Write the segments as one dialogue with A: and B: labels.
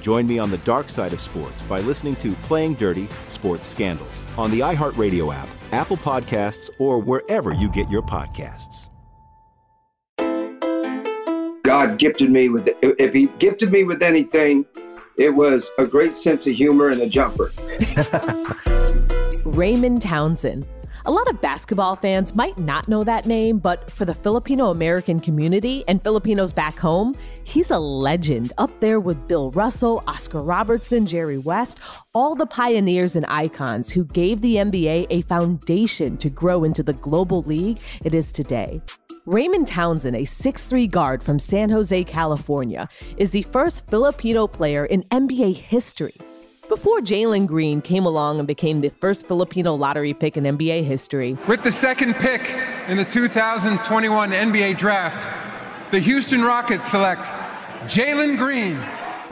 A: Join me on the dark side of sports by listening to Playing Dirty Sports Scandals on the iHeartRadio app, Apple Podcasts, or wherever you get your podcasts.
B: God gifted me with, if He gifted me with anything, it was a great sense of humor and a jumper.
C: Raymond Townsend. A lot of basketball fans might not know that name, but for the Filipino American community and Filipinos back home, he's a legend up there with Bill Russell, Oscar Robertson, Jerry West, all the pioneers and icons who gave the NBA a foundation to grow into the global league it is today. Raymond Townsend, a 6'3 guard from San Jose, California, is the first Filipino player in NBA history before Jalen Green came along and became the first Filipino lottery pick in NBA history.
D: With the second pick in the 2021 NBA draft, the Houston Rockets select Jalen Green.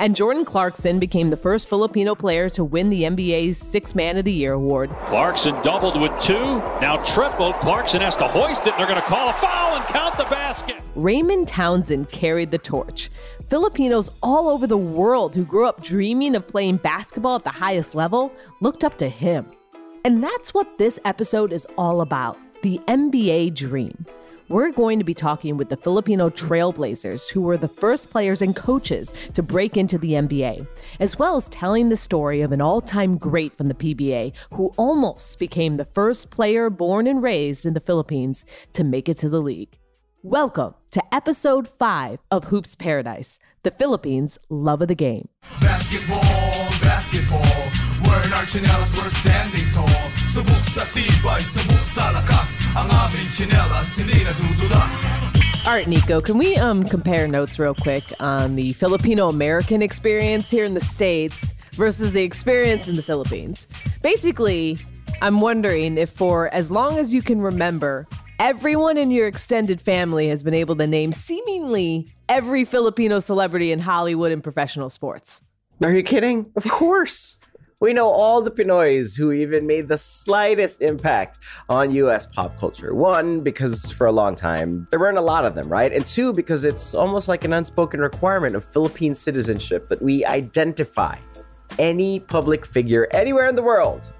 C: And Jordan Clarkson became the first Filipino player to win the NBA's Six Man of the Year award.
E: Clarkson doubled with two, now tripled. Clarkson has to hoist it. They're going to call a foul and count the basket.
C: Raymond Townsend carried the torch. Filipinos all over the world who grew up dreaming of playing basketball at the highest level looked up to him. And that's what this episode is all about the NBA dream. We're going to be talking with the Filipino trailblazers who were the first players and coaches to break into the NBA, as well as telling the story of an all time great from the PBA who almost became the first player born and raised in the Philippines to make it to the league. Welcome to episode 5 of Hoops Paradise, the Philippines' love of the game.
F: Basketball, basketball, we're our chinelas, we're standing tall. Subok sa tibay, subok sa lakas, ang aming chinelas, hindi nadudulas.
C: All right, Nikko, can we um, compare notes real quick on the Filipino American experience here in the States versus the experience in the Philippines? Basically, I'm wondering if for as long as you can remember, Everyone in your extended family has been able to name seemingly every Filipino celebrity in Hollywood and professional sports.
G: Are you kidding? Of course. We know all the Pinoys who even made the slightest impact on US pop culture. One, because for a long time, there weren't a lot of them, right? And two, because it's almost like an unspoken requirement of Philippine citizenship that we identify any public figure anywhere in the world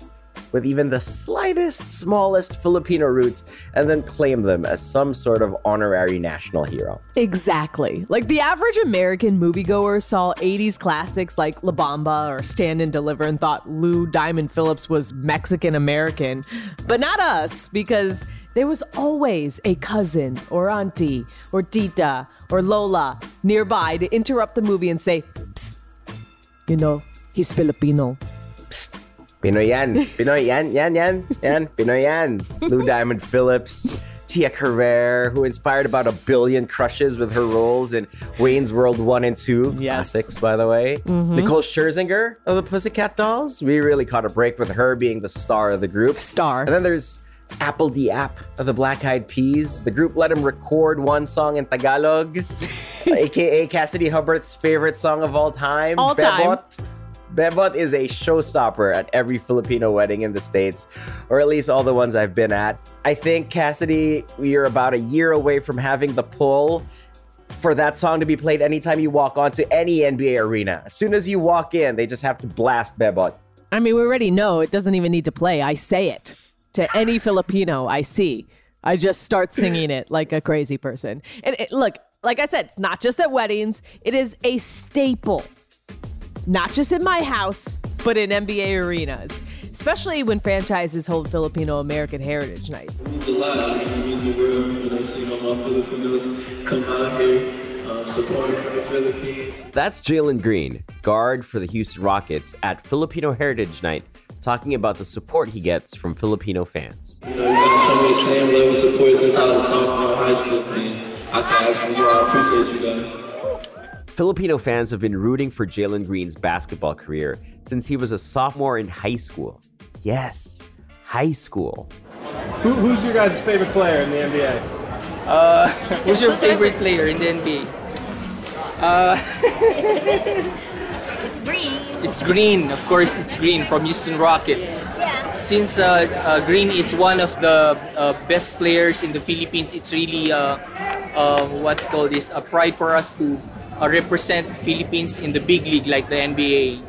G: with even the slightest, smallest Filipino roots and then claim them as some sort of honorary national hero.
C: Exactly. Like the average American moviegoer saw 80s classics like La Bamba or Stand and Deliver and thought Lou Diamond Phillips was Mexican American. But not us, because there was always a cousin or auntie or tita or Lola nearby to interrupt the movie and say, Psst, you know, he's Filipino. Psst
G: Pinoy yan. Pinoy yan, yan, yan, yan. Pinoy yan. Lou Diamond Phillips, Tia Carrere, who inspired about a billion crushes with her roles in Wayne's World 1 and 2.
C: Yes.
G: Classics, by the way.
C: Mhm.
G: Nicole Scherzinger of the Pussycat Dolls. We really caught a break with her being the star of the group.
C: Star.
G: And then there's Apple D App of the Black Eyed Peas. The group let him record one song in Tagalog, aka Cassidy Hubbarth's favorite song of all time.
C: All time.
G: Bebot. Is a showstopper at every Filipino wedding in the States, or at least all the ones I've been at. I think, Cassidy, you're about a year away from having the pull for that song to be played anytime you walk onto any NBA arena. As soon as you walk in, they just have to blast Bebot.
C: I mean, we already know it doesn't even need to play. I say it to any Filipino I see. I just start singing it like a crazy person. And it, look, like I said, it's not just at weddings, it is a staple. Not just in my house, but in NBA arenas, especially when franchises hold Filipino American Heritage Nights.
H: means a lot. I mean, it means the world when I see all my Filipinos come out here, uh, supporting for the Philippines.
G: That's Jalen Green, guard for the Houston Rockets at Filipino Heritage Night, talking about the support he gets from Filipino fans.
H: You know, you gotta show me the same level of support since I was a sophomore in high school, and I can ask for more. I appreciate you guys.
G: Filipino fans have been rooting for Jalen Green's basketball career since he was a sophomore in high school. Yes, high school.
I: Who, who's your guys' favorite player in the NBA?
J: Uh, who's your favorite player in the NBA? Uh,
K: It's green.
J: it's Green, of course. It's Green from Houston Rockets. Yeah. Since uh, uh, Green is one of the uh, best players in the Philippines, it's really uh, uh, what you call this a pride for us to uh, represent Philippines in the big league like the NBA.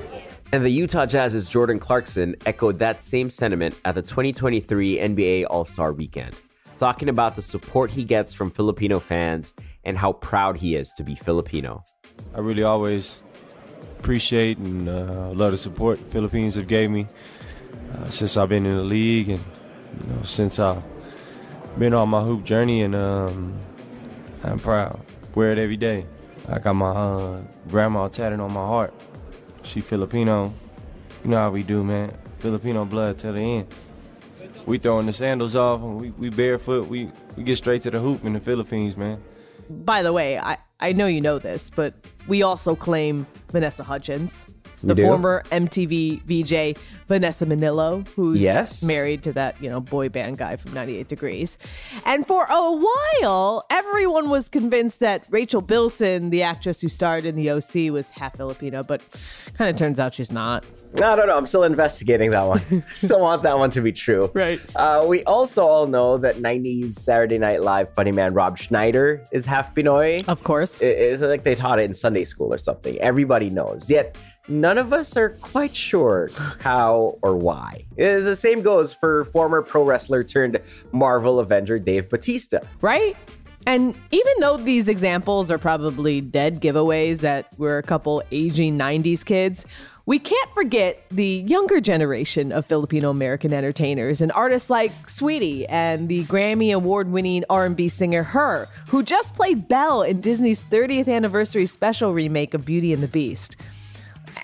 G: And the Utah Jazz's Jordan Clarkson echoed that same sentiment at the 2023 NBA All Star weekend, talking about the support he gets from Filipino fans and how proud he is to be Filipino.
L: I really always appreciate and uh, love the support the Philippines have gave me uh, since I've been in the league and you know since I've been on my hoop journey and um, I'm proud. Wear it every day. I got my uh, grandma tatted on my heart. She Filipino. You know how we do, man. Filipino blood till the end. We throwing the sandals off we, we barefoot. We we get straight to the hoop in the Philippines, man.
C: By the way, I, I know you know this, but we also claim Vanessa Hudgens, the former MTV VJ Vanessa Minnillo, who's
G: Yes.
C: married to that, you know, boy band guy from 98 Degrees. And for a while, everyone was convinced that Rachel Bilson, the actress who starred in the OC, was half Filipino, but kind of turns out she's not.
G: No, no, no. I'm still investigating that one. still want that one to be true.
C: Right.
G: Uh, we also all know that 90s Saturday Night Live funny man Rob Schneider is half Pinoy.
C: Of course.
G: It- it's like they taught it in Sunday school or something. Everybody knows. Yet none of us are quite sure how or why. Uh, The same goes for former pro wrestler turned Marvel Avenger Dave Batista.
C: right? And even though these examples are probably dead giveaways that we're a couple aging 90s kids, we can't forget the younger generation of Filipino American entertainers and artists like Saweetie and the Grammy award-winning R&B singer Her, who just played Belle in Disney's 30th anniversary special remake of Beauty and the Beast.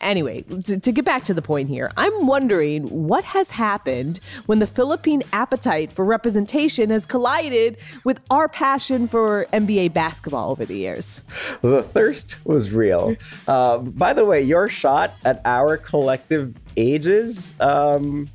C: Anyway, to, to get back to the point here, I'm wondering what has happened when the Philippine appetite for representation has collided with our passion for NBA basketball over the years.
G: The thirst was real. Uh, by the way, your shot at our collective ages um,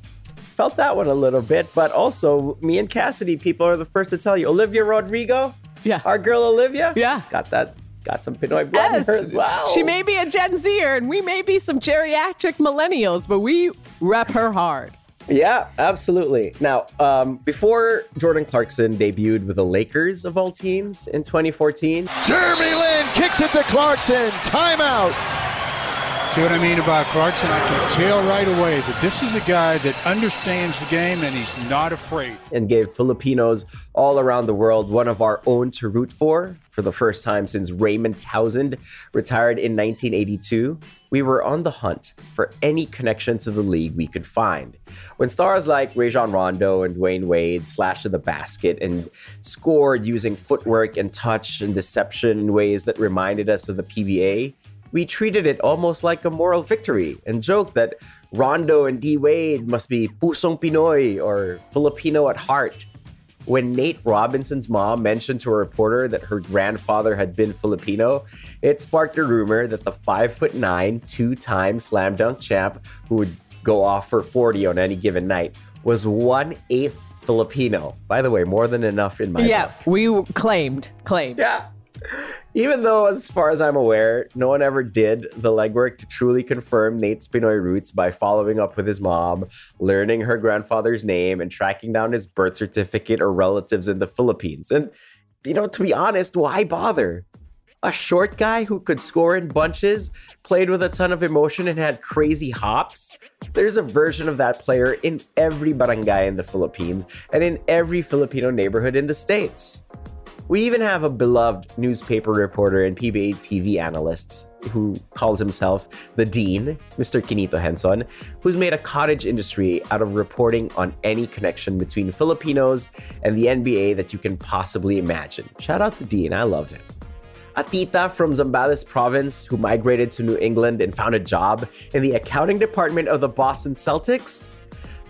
G: felt that one a little bit, but also me and Cassidy, people are the first to tell you. Olivia Rodrigo,
C: yeah,
G: our girl Olivia,
C: yeah,
G: got that, got some Pinoy blood in her as well.
C: She may be a Gen Zer and we may be some geriatric millennials, but we rep her hard.
G: Yeah, absolutely. Now, um, before Jordan Clarkson debuted with the Lakers of all teams in 2014,
M: Jeremy Lin kicks it to Clarkson. Timeout.
N: See what I mean about Clarkson? I can tell right away that this is a guy that understands the game and he's not afraid.
G: and gave Filipinos all around the world one of our own to root for for the first time since Raymond Townsend retired in 1982. We were on the hunt for any connection to the league we could find. When stars like Rajon Rondo and Dwyane Wade slashed to the basket and scored using footwork and touch and deception in ways that reminded us of the PBA, we treated it almost like a moral victory and joked that Rondo and D Wade must be Pusong Pinoy or Filipino at heart. When Nate Robinson's mom mentioned to a reporter that her grandfather had been Filipino, it sparked a rumor that the five foot nine, two time slam dunk champ who would go off for 40 on any given night was one eighth Filipino. By the way, more than enough in my
C: yeah,
G: book.
C: we claimed, claimed.
G: Yeah. Even though, as far as I'm aware, no one ever did the legwork to truly confirm Nate's Pinoy roots by following up with his mom, learning her grandfather's name, and tracking down his birth certificate or relatives in the Philippines. And, you know, to be honest, why bother? A short guy who could score in bunches, played with a ton of emotion, and had crazy hops? There's a version of that player in every barangay in the Philippines and in every Filipino neighborhood in the States. We even have a beloved newspaper reporter and PBA TV analyst who calls himself the Dean, Mr. Quinito Henson, who's made a cottage industry out of reporting on any connection between Filipinos and the NBA that you can possibly imagine. Shout out to Dean, I love him. A tita from Zambales province who migrated to New England and found a job in the accounting department of the Boston Celtics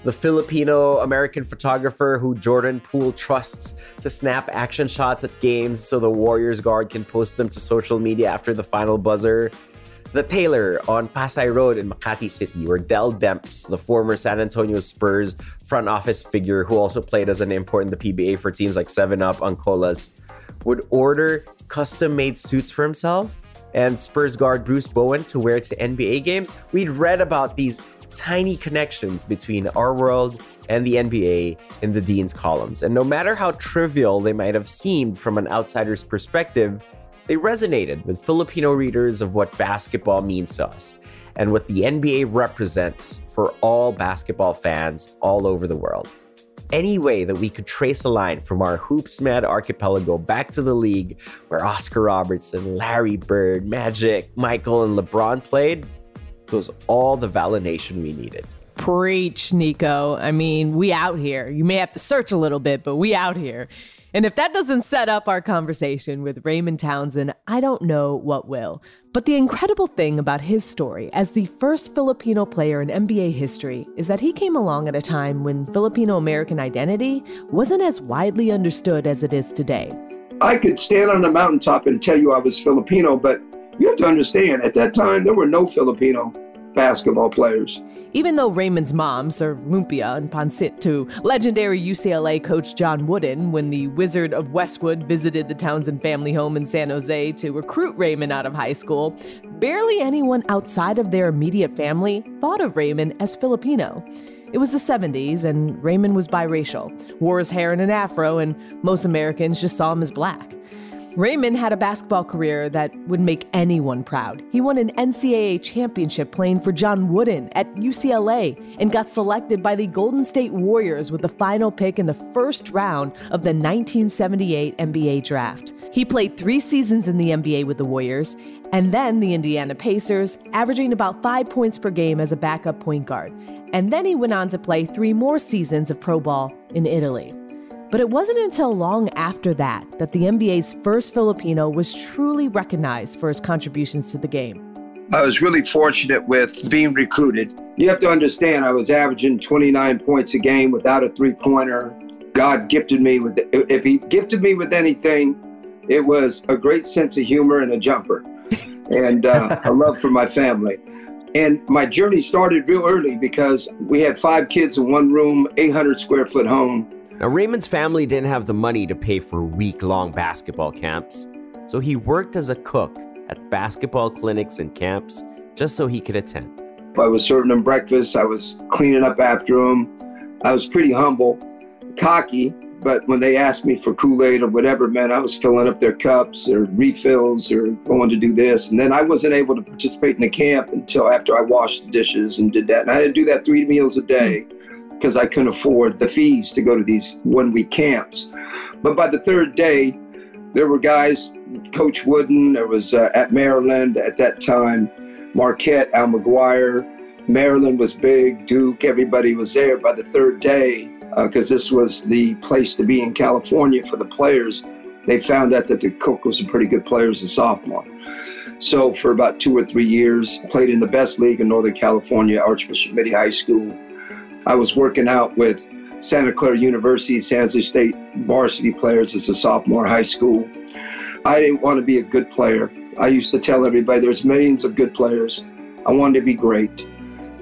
G: the Filipino American photographer who Jordan Poole trusts to snap action shots at games so the Warriors guard can post them to social media after the final buzzer. The tailor on Pasay Road in Makati City, where Dell Demps, the former San Antonio Spurs front office figure who also played as an import in the PBA for teams like 7 Up, Ancolas, would order custom made suits for himself and Spurs guard Bruce Bowen to wear to NBA games. We'd read about these tiny connections between our world and the NBA in the Dean's columns. And no matter how trivial they might have seemed from an outsider's perspective, they resonated with Filipino readers of what basketball means to us and what the NBA represents for all basketball fans all over the world. Any way that we could trace a line from our hoops mad archipelago back to the league where Oscar Robertson, Larry Bird, Magic, Michael, and LeBron played, was all the validation we needed.
C: Preach, Nikko. I mean, we out here. You may have to search a little bit, but we out here. And if that doesn't set up our conversation with Raymond Townsend, I don't know what will. But the incredible thing about his story as the first Filipino player in NBA history is that he came along at a time when Filipino American identity wasn't as widely understood as it is today.
B: I could stand on the mountaintop and tell you I was Filipino, but you have to understand, at that time, there were no Filipino basketball players.
C: Even though Raymond's mom served lumpia and pancit to legendary UCLA coach John Wooden when the Wizard of Westwood visited the Townsend family home in San Jose to recruit Raymond out of high school, barely anyone outside of their immediate family thought of Raymond as Filipino. It was the 70s, and Raymond was biracial, wore his hair in an afro, and most Americans just saw him as black. Raymond had a basketball career that would make anyone proud. He won an NCAA championship playing for John Wooden at UCLA and got selected by the Golden State Warriors with the final pick in the first round of the 1978 NBA draft. He played three seasons in the NBA with the Warriors and then the Indiana Pacers, averaging about five points per game as a backup point guard. And then he went on to play three more seasons of pro ball in Italy. But it wasn't until long after that that the NBA's first Filipino was truly recognized for his contributions to the game.
B: I was really fortunate with being recruited. You have to understand, I was averaging 29 points a game without a three pointer. God gifted me with, if He gifted me with anything, it was a great sense of humor and a jumper and uh, a love for my family. And my journey started real early because we had five kids in one room, 800 square foot home.
G: Now, Raymond's family didn't have the money to pay for week long basketball camps, so he worked as a cook at basketball clinics and camps just so he could attend.
B: I was serving them breakfast, I was cleaning up after them. I was pretty humble, cocky, but when they asked me for Kool Aid or whatever, man, I was filling up their cups or refills or going to do this. And then I wasn't able to participate in the camp until after I washed the dishes and did that. And I had to do that three meals a day hmm. Because I couldn't afford the fees to go to these one week camps. But by the third day, there were guys, Coach Wooden, there was uh, at Maryland at that time, Marquette, Al McGuire. Maryland was big, Duke, everybody was there by the third day because uh, this was the place to be in California for the players. They found out that the cook was a pretty good player as a sophomore. So for about two or three years, played in the best league in Northern California, Archbishop Mitty High School. I was working out with Santa Clara University, San Jose State varsity players as a sophomore high school. I didn't want to be a good player. I used to tell everybody there's millions of good players. I wanted to be great.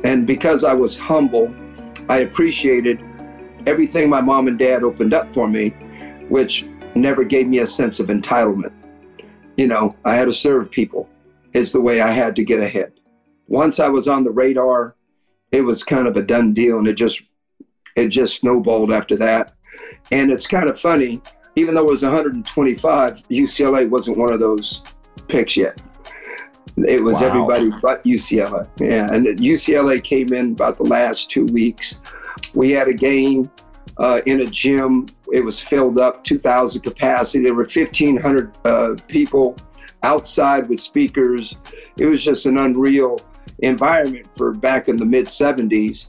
B: And because I was humble, I appreciated everything my mom and dad opened up for me, which never gave me a sense of entitlement. You know, I had to serve people, is the way I had to get ahead. Once I was on the radar, it was kind of a done deal and it just it just snowballed after that. And it's kind of funny, even though it was 125, UCLA wasn't one of those picks yet. It was
G: Wow.
B: everybody but UCLA. Yeah, and UCLA came in about the last two weeks. We had a game uh, in a gym. It was filled up, 2,000 capacity. There were 1,500 uh, people outside with speakers. It was just an unreal environment for back in the mid 70s.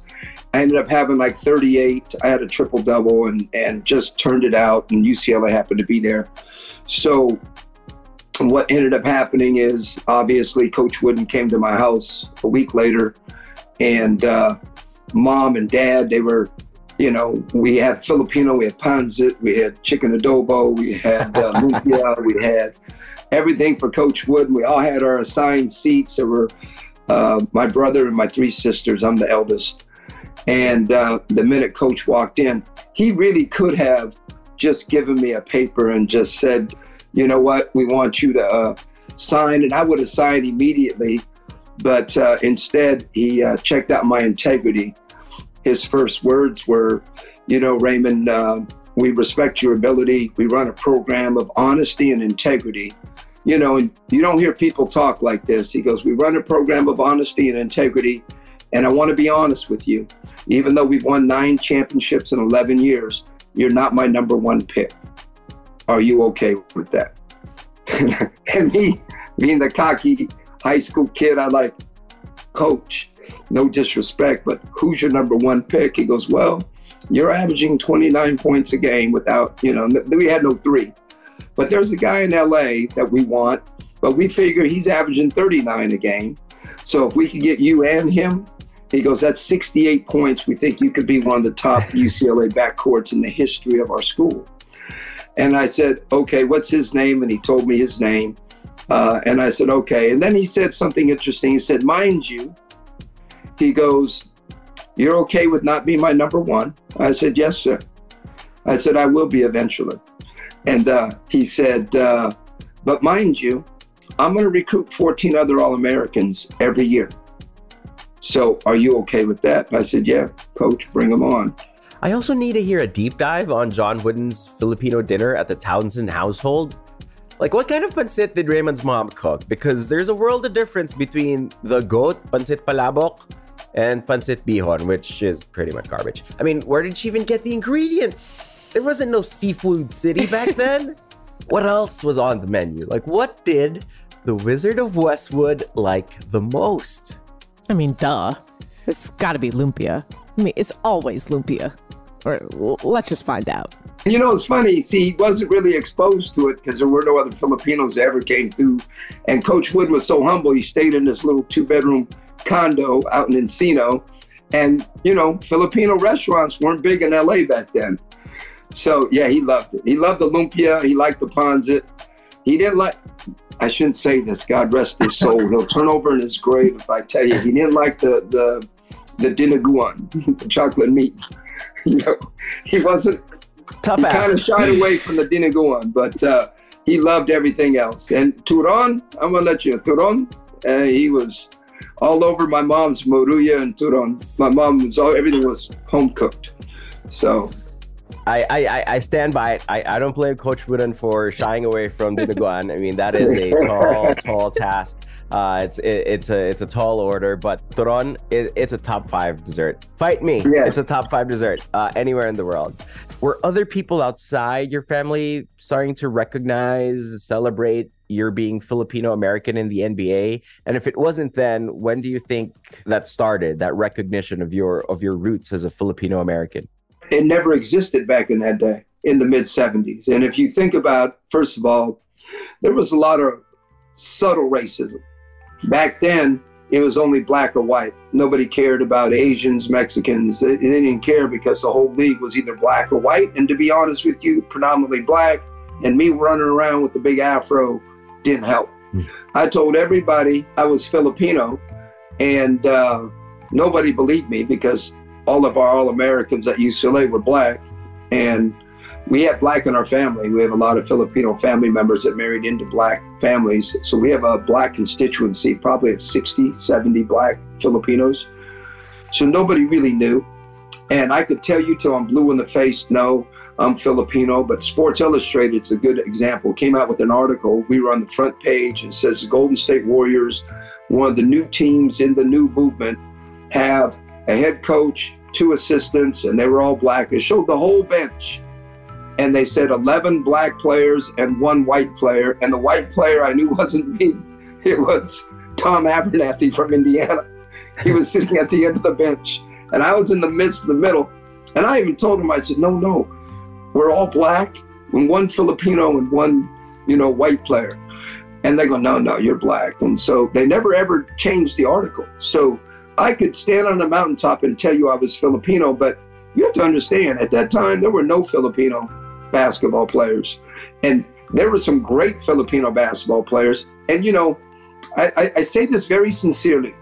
B: I ended up having like 38. I had a triple double and, and just turned it out, and UCLA happened to be there. So, what ended up happening is obviously Coach Wooden came to my house a week later, and uh, mom and dad, they were, you know, we had Filipino, we had pancit, we had chicken adobo, we had uh, lumpia, we had everything for Coach Wooden. We all had our assigned seats. There were uh, my brother and my three sisters. I'm the eldest. And uh, the minute Coach walked in, he really could have just given me a paper and just said, you know what, we want you to uh, sign. And I would have signed immediately. But uh, instead, he uh, checked out my integrity. His first words were, you know, Raymond, uh, we respect your ability. We run a program of honesty and integrity. You know, and you don't hear people talk like this. He goes, We run a program of honesty and integrity. And I want to be honest with you. Even though we've won nine championships in 11 years, you're not my number one pick. Are you okay with that? and me, being the cocky high school kid, I like, coach, no disrespect, but who's your number one pick? He goes, well, you're averaging 29 points a game without, you know, we had no three. But there's a guy in LA that we want, but we figure he's averaging 39 a game. So if we could get you and him, he goes, that's 68 points. We think you could be one of the top UCLA backcourts in the history of our school. And I said, okay, what's his name? And he told me his name. Uh, and I said, okay. And then he said something interesting. He said, mind you, he goes, you're okay with not being my number one? I said, yes, sir. I said, I will be eventually. And uh, he said, uh, but mind you, I'm going to recruit 14 other All Americans every year. So are you okay with that? I said, yeah, coach, bring them on.
G: I also need to hear a deep dive on John Wooden's Filipino dinner at the Townsend household. Like, what kind of pancit did Raymond's mom cook? Because there's a world of difference between the goat, pancit palabok, and pancit bihon, which is pretty much garbage. I mean, where did she even get the ingredients? There wasn't no seafood city back then. what else was on the menu? Like, what did the Wizard of Westwood like the most?
C: I mean, duh. It's got to be lumpia. I mean, it's always lumpia. Or l- let's just find out.
B: You know, it's funny. See, he wasn't really exposed to it because there were no other Filipinos that ever came through. And Coach Wood was so humble. He stayed in this little two-bedroom condo out in Encino. And, you know, Filipino restaurants weren't big in LA back then. So, yeah, he loved it. He loved the lumpia. He liked the pancit. He didn't like, I shouldn't say this, God rest his soul. He'll turn over in his grave if I tell you. He didn't like the, the, the dinuguan, the chocolate meat. you know, he wasn't,
G: Tough
B: he kind of shied away from the dinuguan, but uh, he loved everything else. And Turon, I'm gonna let you. Turon, uh, he was all over my mom's maruya and Turon. My mom was all everything was home cooked. So
G: I, I, I- stand by it. I, I don't blame Coach Wooden for shying away from the Dinuguan. I mean, that is a tall, tall task. Uh, it's it, it's a it's a tall order, but turon it, it's a top five dessert. Fight me!
B: Yes.
G: It's a top five dessert uh, anywhere in the world. Were other people outside your family starting to recognize, celebrate your being Filipino American in the NBA? And if it wasn't then, when do you think that started? That recognition of your of your roots as a Filipino American?
B: It never existed back in that day in the mid 70s. And if you think about, first of all, there was a lot of subtle racism. Back then, it was only black or white. Nobody cared about Asians, Mexicans. They, didn't care because the whole league was either black or white. And to be honest with you, predominantly black. And me running around with the big afro didn't help. I told everybody I was Filipino, and uh, nobody believed me because all of our All Americans at UCLA were black. And we have black in our family. We have a lot of Filipino family members that married into black families. So we have a black constituency, probably of 60, 70 black Filipinos. So nobody really knew. And I could tell you till I'm blue in the face, no, I'm Filipino. But Sports Illustrated is a good example. Came out with an article. We were on the front page and says the Golden State Warriors, one of the new teams in the new movement, have a head coach, two assistants, and they were all black. It showed the whole bench and they said 11 black players and one white player. And the white player I knew wasn't me, it was Tom Abernethy from Indiana. He was sitting at the end of the bench, and I was in the midst the middle. And I even told him, I said, no, no, we're all black, and one Filipino and one, you know, white player. And they go, no, no, you're black. And so they never ever changed the article. So I could stand on the mountaintop and tell you I was Filipino, but you have to understand at that time there were no Filipino basketball players. And there were some great Filipino basketball players. And, you know, I, I, I say this very sincerely.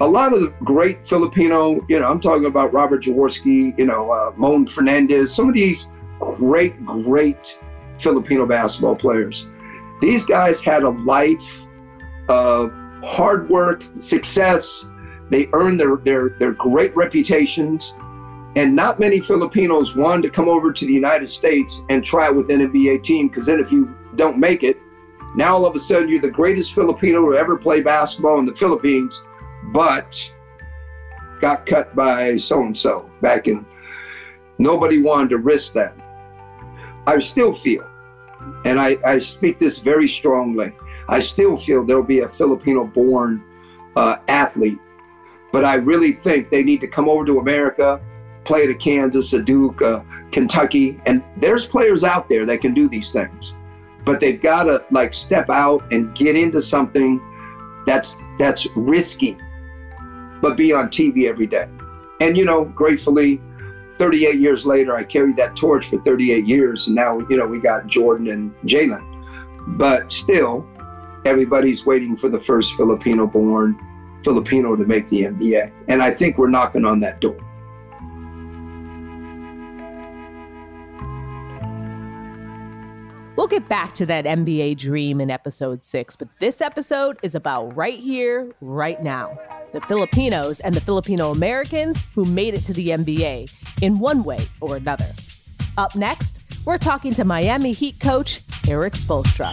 B: A lot of the great Filipino, you know, I'm talking about Robert Jaworski, you know, uh, Fernandez, some of these great, great Filipino basketball players. These guys had a life of hard work, success. They earned their, their, their great reputations. And not many Filipinos wanted to come over to the United States and try with an NBA team because then if you don't make it, now all of a sudden you're the greatest Filipino to ever play basketball in the Philippines, but got cut by so and so back in. Nobody wanted to risk that. I still feel, and I, I speak this very strongly, I still feel there'll be a Filipino born uh, athlete, but I really think they need to come over to America play at Kansas, a Duke, uh, Kentucky, and there's players out there that can do these things, but they've got to like step out and get into something that's that's risky, but be on TV every day. And you know, gratefully, 38 years later, I carried that torch for 38 years, and now you know we got Jordan and Jalen, but still, everybody's waiting for the first Filipino-born Filipino to make the NBA, and I think we're knocking on that door.
C: We'll get back to that NBA dream in episode six, but this episode is about right here, right now. The Filipinos and the Filipino Americans who made it to the NBA in one way or another. Up next, we're talking to Miami Heat coach Erik Spoelstra.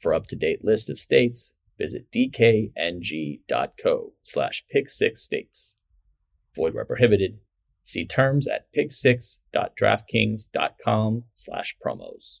O: For up-to-date list of states, visit dkng.co slash pick6states. Void where prohibited. See terms at pick6.draftkings.com slash promos.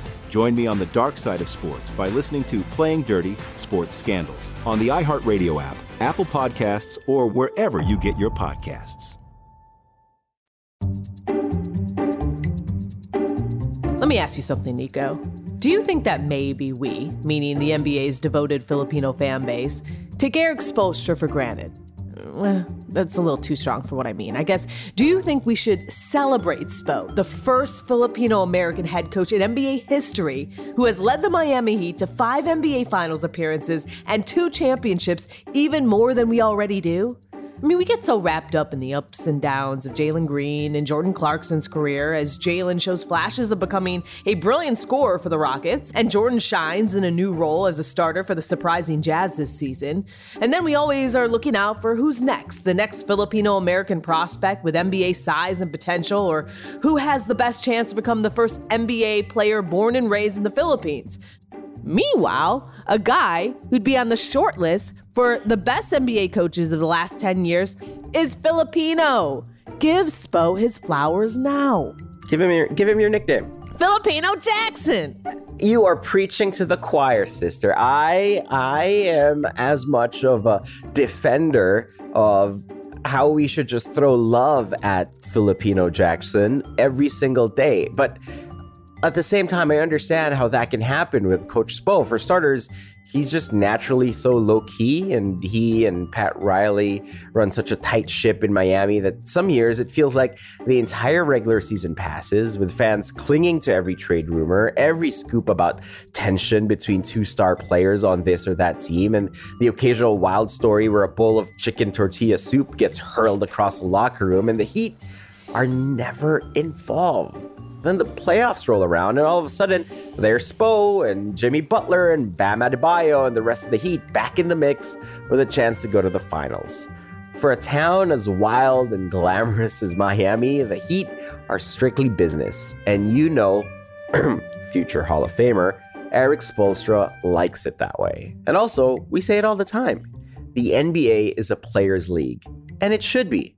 A: Join me on the dark side of sports by listening to Playing Dirty Sports Scandals on the iHeartRadio app, Apple Podcasts, or wherever you get your podcasts.
C: Let me ask you something, Nikko. Do you think that maybe we, meaning the NBA's devoted Filipino fan base, take Erik Spoelstra for granted? Well, that's a little too strong for what I mean. I guess, do you think we should celebrate Spo, the first Filipino American head coach in NBA history who has led the Miami Heat to five NBA Finals appearances and two championships, even more than we already do? I mean, we get so wrapped up in the ups and downs of Jalen Green and Jordan Clarkson's career as Jalen shows flashes of becoming a brilliant scorer for the Rockets, and Jordan shines in a new role as a starter for the surprising Jazz this season. And then we always are looking out for who's next the next Filipino American prospect with NBA size and potential, or who has the best chance to become the first NBA player born and raised in the Philippines. Meanwhile, a guy who'd be on the short list for the best NBA coaches of the last 10 years is Filipino. Give Spo his flowers now.
G: Give him your give him your nickname.
C: Filipino Jackson.
G: You are preaching to the choir, sister. I I am as much of a defender of how we should just throw love at Filipino Jackson every single day. But at the same time, I understand how that can happen with Coach Spo. For starters, he's just naturally so low key, and he and Pat Riley run such a tight ship in Miami that some years it feels like the entire regular season passes with fans clinging to every trade rumor, every scoop about tension between two star players on this or that team, and the occasional wild story where a bowl of chicken tortilla soup gets hurled across a locker room, and the Heat are never involved. Then the playoffs roll around, and all of a sudden, there's Spo and Jimmy Butler and Bam Adebayo and the rest of the Heat back in the mix with a chance to go to the finals. For a town as wild and glamorous as Miami, the Heat are strictly business. And you know, future Hall of Famer, Erik Spoelstra likes it that way. And also, we say it all the time the NBA is a players' league, and it should be.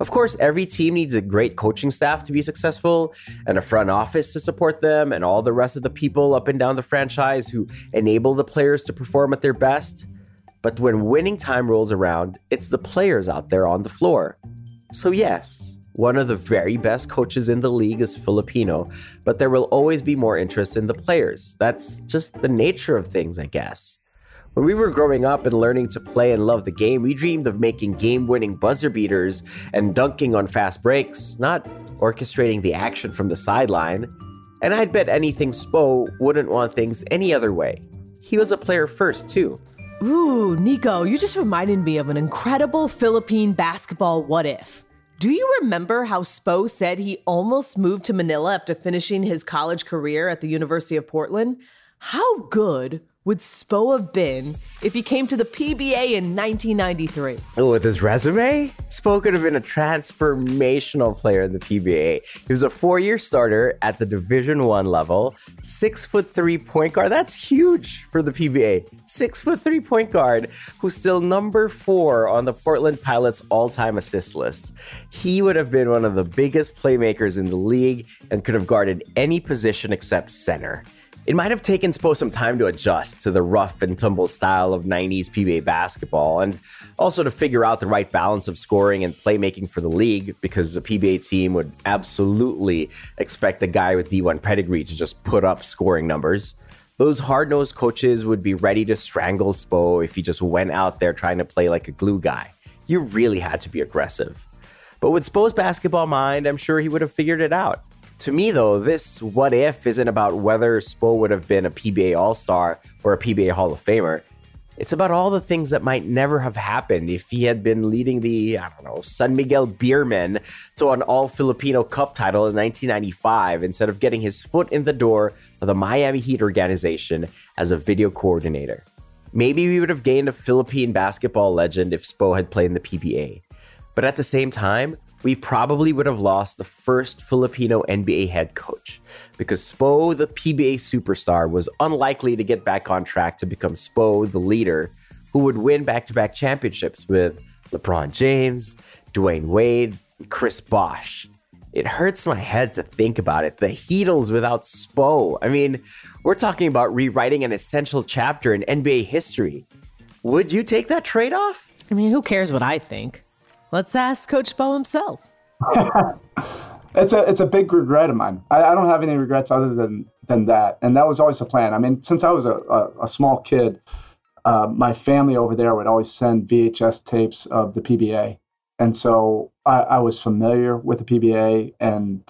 G: Of course, every team needs a great coaching staff to be successful, and a front office to support them, and all the rest of the people up and down the franchise who enable the players to perform at their best. But when winning time rolls around, it's the players out there on the floor. So, yes, one of the very best coaches in the league is Filipino, but there will always be more interest in the players. That's just the nature of things, I guess. When we were growing up and learning to play and love the game, we dreamed of making game winning buzzer beaters and dunking on fast breaks, not orchestrating the action from the sideline. And I'd bet anything Spo wouldn't want things any other way. He was a player first, too.
C: Ooh, Nikko, you just reminded me of an incredible Philippine basketball what if. Do you remember how Spo said he almost moved to Manila after finishing his college career at the University of Portland? How good would Spo have been if he came to the PBA in 1993?
G: Oh, with his resume, Spo could have been a transformational player in the PBA. He was a four-year starter at the Division One level, six foot three point guard. That's huge for the PBA. Six foot three point guard who's still number four on the Portland Pilots all-time assist list. He would have been one of the biggest playmakers in the league and could have guarded any position except center. It might have taken Spo some time to adjust to the rough and tumble style of 90s PBA basketball and also to figure out the right balance of scoring and playmaking for the league because a PBA team would absolutely expect a guy with D1 pedigree to just put up scoring numbers. Those hard nosed coaches would be ready to strangle Spo if he just went out there trying to play like a glue guy. You really had to be aggressive. But with Spo's basketball mind, I'm sure he would have figured it out. To me, though, this what if isn't about whether Spo would have been a PBA All Star or a PBA Hall of Famer. It's about all the things that might never have happened if he had been leading the, I don't know, San Miguel Beermen to an all Filipino Cup title in 1995 instead of getting his foot in the door of the Miami Heat organization as a video coordinator. Maybe we would have gained a Philippine basketball legend if Spo had played in the PBA. But at the same time, we probably would have lost the first Filipino NBA head coach because Spo, the PBA superstar, was unlikely to get back on track to become Spo, the leader, who would win back to back championships with LeBron James, Dwyane Wade, Chris Bosh. It hurts my head to think about it. The Heatles without Spo. I mean, we're talking about rewriting an essential chapter in NBA history. Would you take that trade off?
C: I mean, who cares what I think? Let's ask Coach Spo himself.
K: it's a it's a big regret of mine. I, I, don't have any regrets other than than that, and that was always the plan. I mean, since I was a, a, a small kid, uh, my family over there would always send VHS tapes of the PBA, and so I, I was familiar with the PBA. And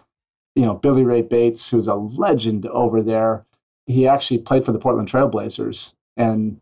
K: you know, Billy Ray Bates, who's a legend over there, he actually played for the Portland Trailblazers, and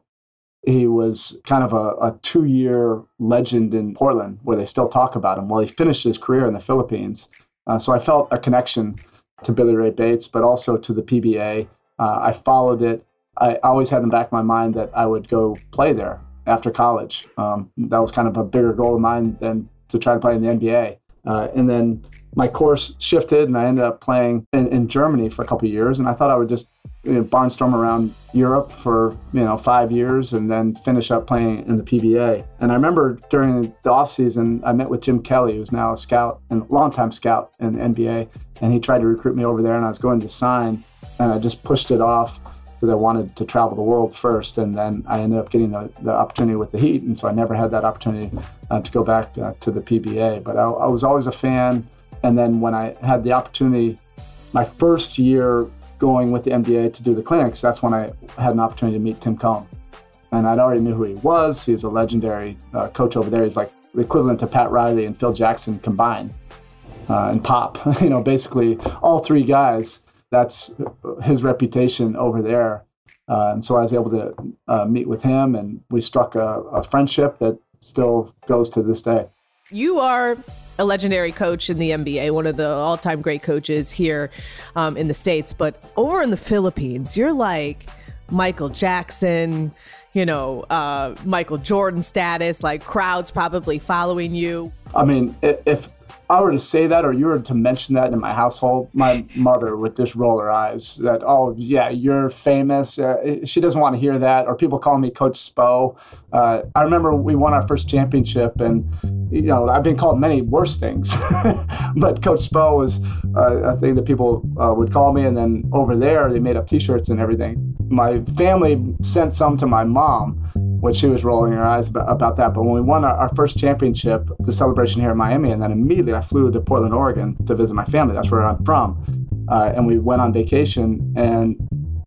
K: he was kind of a, a two year legend in Portland where they still talk about him. Well, he finished his career in the Philippines. Uh, so I felt a connection to Billy Ray Bates, but also to the PBA. Uh, I followed it. I always had in the back of my mind that I would go play there after college. Um, that was kind of a bigger goal of mine than to try to play in the NBA. Uh, and then my course shifted, and I ended up playing in, in Germany for a couple years. And I thought I would just you know, barnstorm around Europe for you know five years and then finish up playing in the PBA. And I remember during the off season, I met with Jim Kelly, who's now a scout and longtime scout in the NBA, and he tried to recruit me over there, and I was going to sign, and I just pushed it off because I wanted to travel the world first, and then I ended up getting the, the opportunity with the Heat, and so I never had that opportunity uh, to go back uh, to the PBA. But I, I was always a fan, and then when I had the opportunity, my first year going with the NBA to do the clinics, that's when I had an opportunity to meet Tim Cone. And I'd already knew who he was. He's a legendary uh, coach over there. He's like the equivalent to Pat Riley and Phil Jackson combined uh, and Pop. you know, basically all three guys. That's his reputation over there. Uh, and so I was able to uh, meet with him, and we struck a, a friendship that still goes to this day.
C: You are a legendary coach in the NBA, one of the all time great coaches here um, in the States. But over in the Philippines, you're like Michael Jackson, you know, uh, Michael Jordan status, like crowds probably following you.
K: I mean, if I were to say that or you were to mention that in my household, my mother would just roll her eyes that, oh, yeah, you're famous. Uh, she doesn't want to hear that. Or people call me Coach Spo. Uh, I remember we won our first championship, and, you know, I've been called many worse things. but Coach Spo was uh, a thing that people uh, would call me. And then over there, they made up t shirts and everything. My family sent some to my mom when she was rolling her eyes about, about that. But when we won our, our, first championship, the celebration here in Miami, and then immediately I flew to Portland, Oregon to visit my family. That's where I'm from. Uh, and we went on vacation. And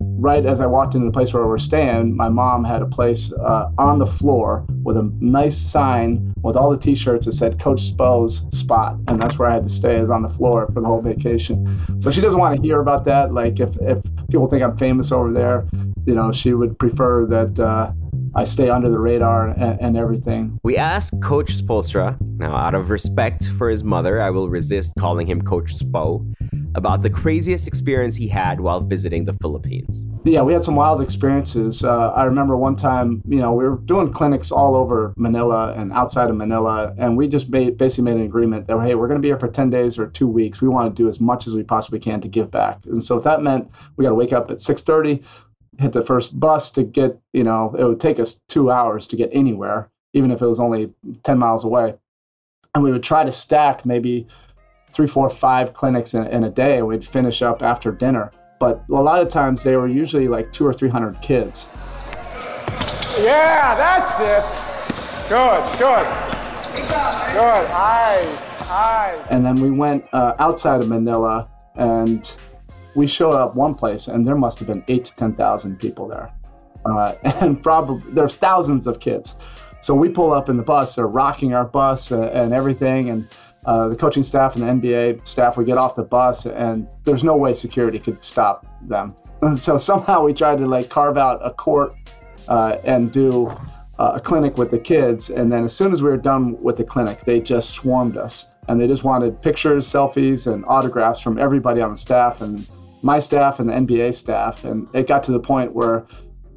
K: right as I walked into the place where we were staying, my mom had a place uh, on the floor with a nice sign with all the T-shirts that said Coach Spo's spot, and that's where I had to stay, is on the floor for the whole vacation. So she doesn't want to hear about that. Like if if people think I'm famous over there, you know, she would prefer that. Uh, I stay under the radar and, and everything.
G: We asked Coach Spoelstra, now out of respect for his mother, I will resist calling him Coach Spo, about the craziest experience he had while visiting the Philippines.
K: Yeah, we had some wild experiences. Uh, I remember one time, you know, we were doing clinics all over Manila and outside of Manila, and we just made, basically made an agreement that, hey, we're going to be here for 10 days or two weeks. We want to do as much as we possibly can to give back. And so if that meant we got to wake up at 6:30, hit the first bus to get, you know, it would take us two hours to get anywhere, even if it was only 10 miles away. And we would try to stack maybe three, four, five clinics in, in a day, and we'd finish up after dinner. But a lot of times they were usually like two or 300 kids.
P: Yeah, that's it. Good, good. Good. Eyes, eyes.
K: And then we went uh, outside of Manila and we showed up one place and there must have been eight to 10,000 people there. Uh, and probably there's thousands of kids. So we pull up in the bus, they're rocking our bus and, and everything. And uh, the coaching staff and the NBA staff, we get off the bus and there's no way security could stop them. And so somehow we tried to like carve out a court uh, and do uh, a clinic with the kids. And then as soon as we were done with the clinic, they just swarmed us and they just wanted pictures, selfies, and autographs from everybody on the staff and my staff and the NBA staff. And it got to the point where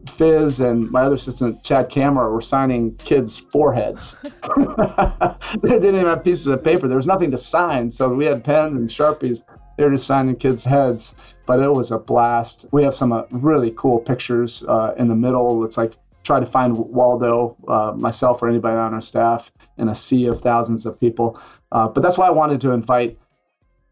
K: Fizz and my other assistant Chad Kammerer were signing kids' foreheads. they didn't even have pieces of paper. There was nothing to sign, so we had pens and sharpies. They were just signing kids' heads, but it was a blast. We have some uh, really cool pictures uh, in the middle. It's like try to find Waldo, uh, myself, or anybody on our staff in a sea of thousands of people. Uh, but that's why I wanted to invite,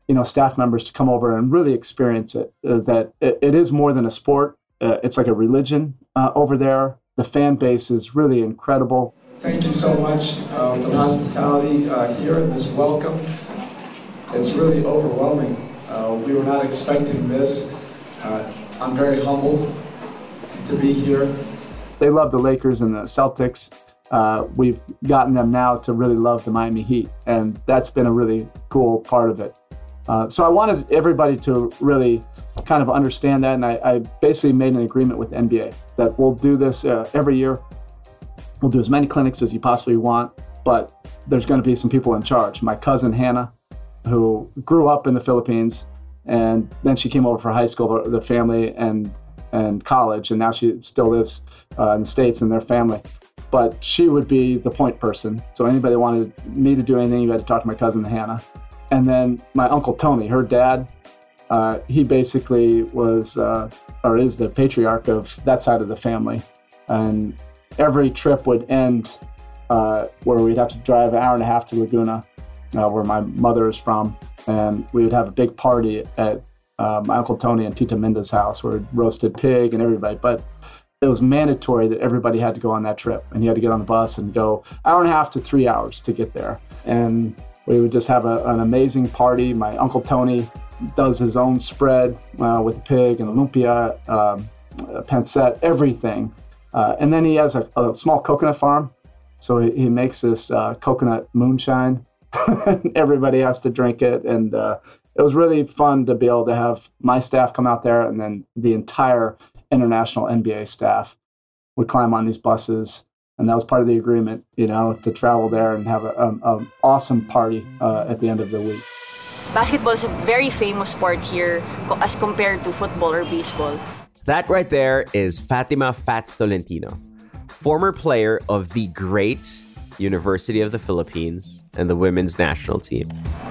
K: you know, staff members to come over and really experience it. Uh, that it, it is more than a sport; uh, it's like a religion uh, over there. The fan base is really incredible.
Q: Thank you so much uh, for the hospitality uh, here and this welcome. It's really overwhelming. we were not expecting this. I'm very humbled to be here.
K: They love the Lakers and the Celtics uh, we've gotten them now to really love the Miami Heat, and that's been a really cool part of it. Uh, so I wanted everybody to really kind of understand that, and I, I basically made an agreement with NBA that we'll do this uh, every year. We'll do as many clinics as you possibly want, but there's going to be some people in charge. My cousin Hannah, who grew up in the Philippines, and then she came over for high school, the family and and college, and now she still lives uh, in the states and their family but she would be the point person. So anybody wanted me to do anything, you had to talk to my cousin Hannah. And then my uncle Tony, her dad, uh, he basically was uh, or is the patriarch of that side of the family. And every trip would end uh, where we'd have to drive an hour and a half to Laguna, uh, where my mother is from, and we would have a big party at uh, my uncle Tony and Tita Minda's house, where roasted pig and everybody. But it was mandatory that everybody had to go on that trip and you had to get on the bus and go hour and a half to three hours to get there and we would just have a, an amazing party. My uncle tony does his own spread uh, with pig and lumpia um, pancit everything. Uh, and then he has a, a, small coconut farm. So he, he makes this uh, coconut moonshine. Everybody has to drink it. And uh, it was really fun to be able to have my staff come out there and then the entire international NBA staff would climb on these buses, and that was part of the agreement, you know, to travel there and have an awesome party uh, at the end of the week.
R: Basketball is a very famous sport here as compared to football or baseball.
G: That right there is Fatima Fats Tolentino, former player of the great University of the Philippines and the women's national team.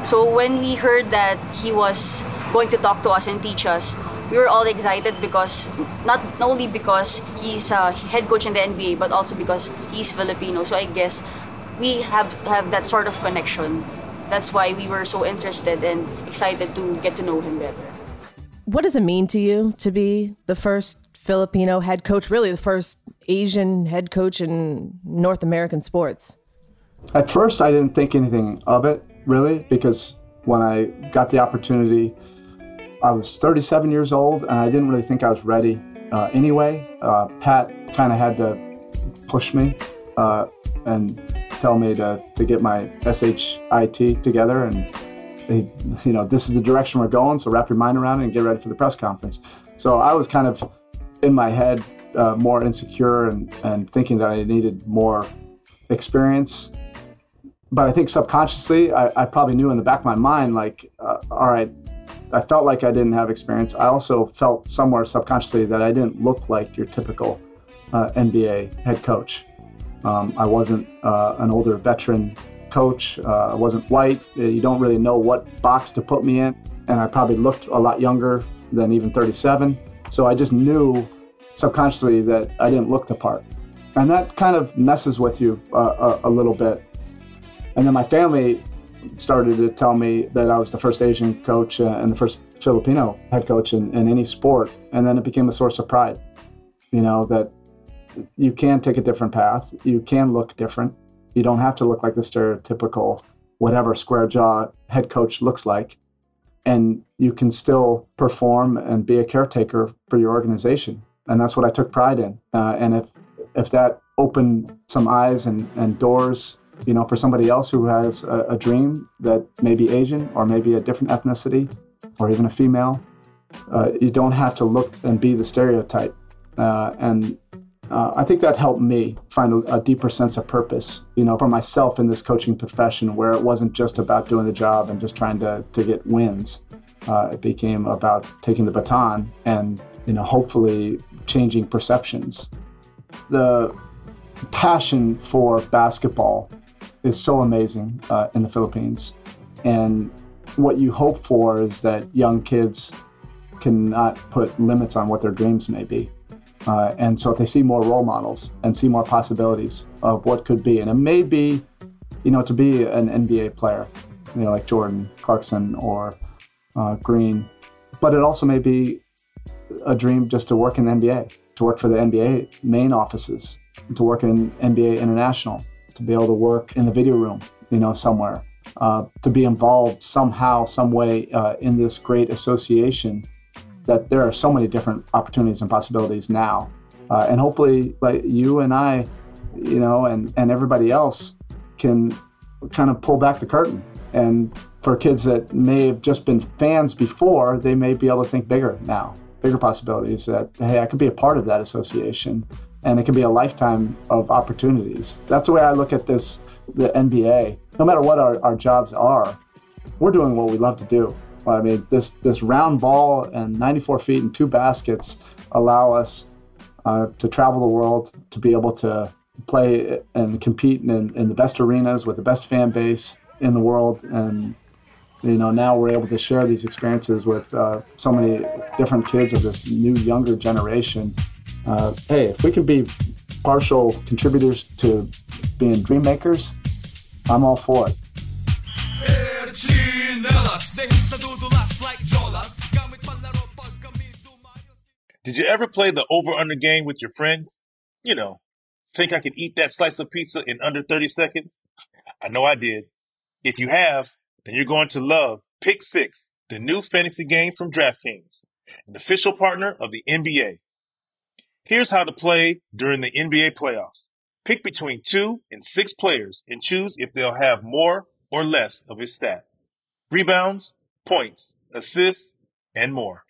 R: So when we heard that he was going to talk to us and teach us, we were all excited because not only because he's a head coach in the NBA, but also because he's Filipino. So I guess we have have that sort of connection. That's why we were so interested and excited to get to know him better.
C: What does it mean to you to be the first Filipino head coach, really the first Asian head coach in North American sports?
K: At first, I didn't think anything of it, really, because when I got the opportunity I was 37 years old and I didn't really think I was ready uh, anyway. Uh, Pat kind of had to push me uh, and tell me to, to get my SHIT together and you know this is the direction we're going so wrap your mind around it and get ready for the press conference so i was kind of in my head uh, more insecure and, and thinking that i needed more experience but i think subconsciously I, I probably knew in the back of my mind like uh, all right I felt like I didn't have experience. I also felt somewhere subconsciously that I didn't look like your typical uh, NBA head coach. Um, I wasn't uh, an older veteran coach. Uh, I wasn't white. Uh, you don't really know what box to put me in. And I probably looked a lot younger than even 37. So I just knew subconsciously that I didn't look the part. And that kind of messes with you uh, a, a little bit. And then my family started to tell me that I was the first Asian coach uh, and the first Filipino head coach in, in any sport. And then it became a source of pride, you know, that you can take a different path, you can look different. You don't have to look like the stereotypical, whatever square jaw head coach looks like. and you can still perform and be a caretaker for your organization. And that's what I took pride in. Uh, and if if that opened some eyes and, and doors, you know, for somebody else who has a, a dream that may be Asian or maybe a different ethnicity or even a female, uh, you don't have to look and be the stereotype. Uh, and uh, I think that helped me find a, a, deeper sense of purpose, you know, for myself in this coaching profession, where it wasn't just about doing the job and just trying to to get wins. Uh, it became about taking the baton and you know hopefully changing perceptions. The passion for basketball is so amazing uh, in the Philippines, and what you hope for is that young kids cannot put limits on what their dreams may be. Uh, and so if they see more role models and see more possibilities of what could be, and it may be, you know, to be an NBA player, you know, like Jordan Clarkson or uh, Green, but it also may be a dream just to work in the NBA, to work for the NBA main offices, to work in NBA International, to be able to work in the video room, you know, somewhere, uh, to be involved somehow, some way uh, in this great association that there are so many different opportunities and possibilities now. Uh, and hopefully, like you and I, you know, and, and everybody else can kind of pull back the curtain. And for kids that may have just been fans before, they may be able to think bigger now, bigger possibilities that, hey, I could be a part of that association and it can be a lifetime of opportunities. That's the way I look at this, the NBA. No matter what our, our jobs are, we're doing what we love to do. I mean, this this round ball and 94 feet and two baskets allow us uh, to travel the world, to be able to play and compete in, in the best arenas with the best fan base in the world, and you know now we're able to share these experiences with uh, so many different kids of this new younger generation. Uh, hey, if we can be partial contributors to being dream makers, I'm all for it.
S: Did you ever play the over under game with your friends? You know, think I could eat that slice of pizza in under 30 seconds? I know I did. If you have, then you're going to love Pick Six, the new fantasy game from DraftKings, an official partner of the NBA. Here's how to play during the NBA playoffs. Pick between two and six players and choose if they'll have more or less of his stat. Rebounds, points, assists, and more.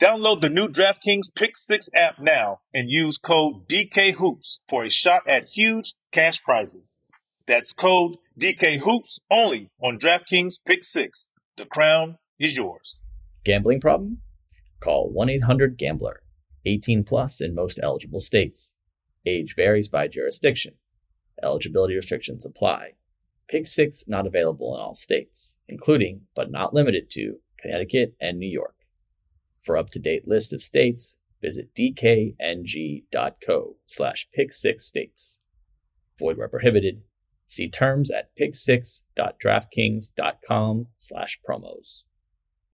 S: Download the new DraftKings Pick 6 app now and use code DKHOOPS for a shot at huge cash prizes. That's code DKHOOPS only on DraftKings Pick 6. The crown is yours.
O: Gambling problem? Call 1 800 Gambler. 18 plus in most eligible states. Age varies by jurisdiction. Eligibility restrictions apply. Pick 6 not available in all states, including, but not limited to, Connecticut and New York. For up-to-date list of states, visit dkng.co slash pick6states. Void where prohibited. See terms at pick6.draftkings.com slash promos.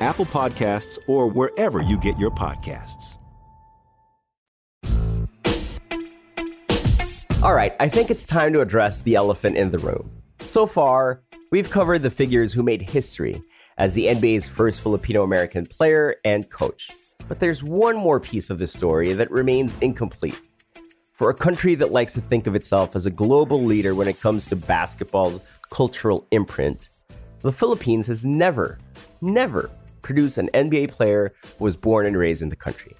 A: Apple Podcasts, or wherever you get your podcasts.
G: All right, I think it's time to address the elephant in the room. So far, we've covered the figures who made history as the NBA's first Filipino American player and coach. But there's one more piece of this story that remains incomplete. For a country that likes to think of itself as a global leader when it comes to basketball's cultural imprint, the Philippines has never, never produced an NBA player who was born and raised in the country.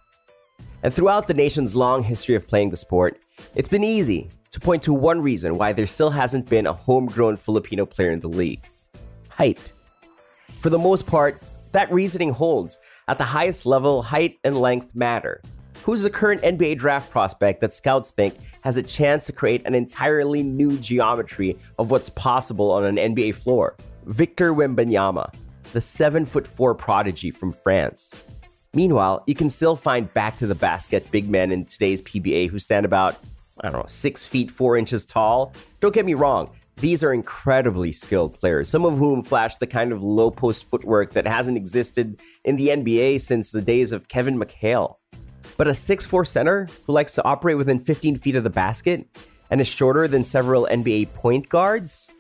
G: And throughout the nation's long history of playing the sport, it's been easy to point to one reason why there still hasn't been a homegrown Filipino player in the league height. For the most part, that reasoning holds. At the highest level, height and length matter. Who's the current NBA draft prospect that scouts think has a chance to create an entirely new geometry of what's possible on an NBA floor? Victor Wembanyama, the 7 foot 4 prodigy from France. Meanwhile, you can still find back to the basket big men in today's PBA who stand about, I don't know, 6 feet 4 inches tall. Don't get me wrong, these are incredibly skilled players, some of whom flash the kind of low post footwork that hasn't existed in the NBA since the days of Kevin McHale. But a 6'4 center who likes to operate within 15 feet of the basket and is shorter than several NBA point guards?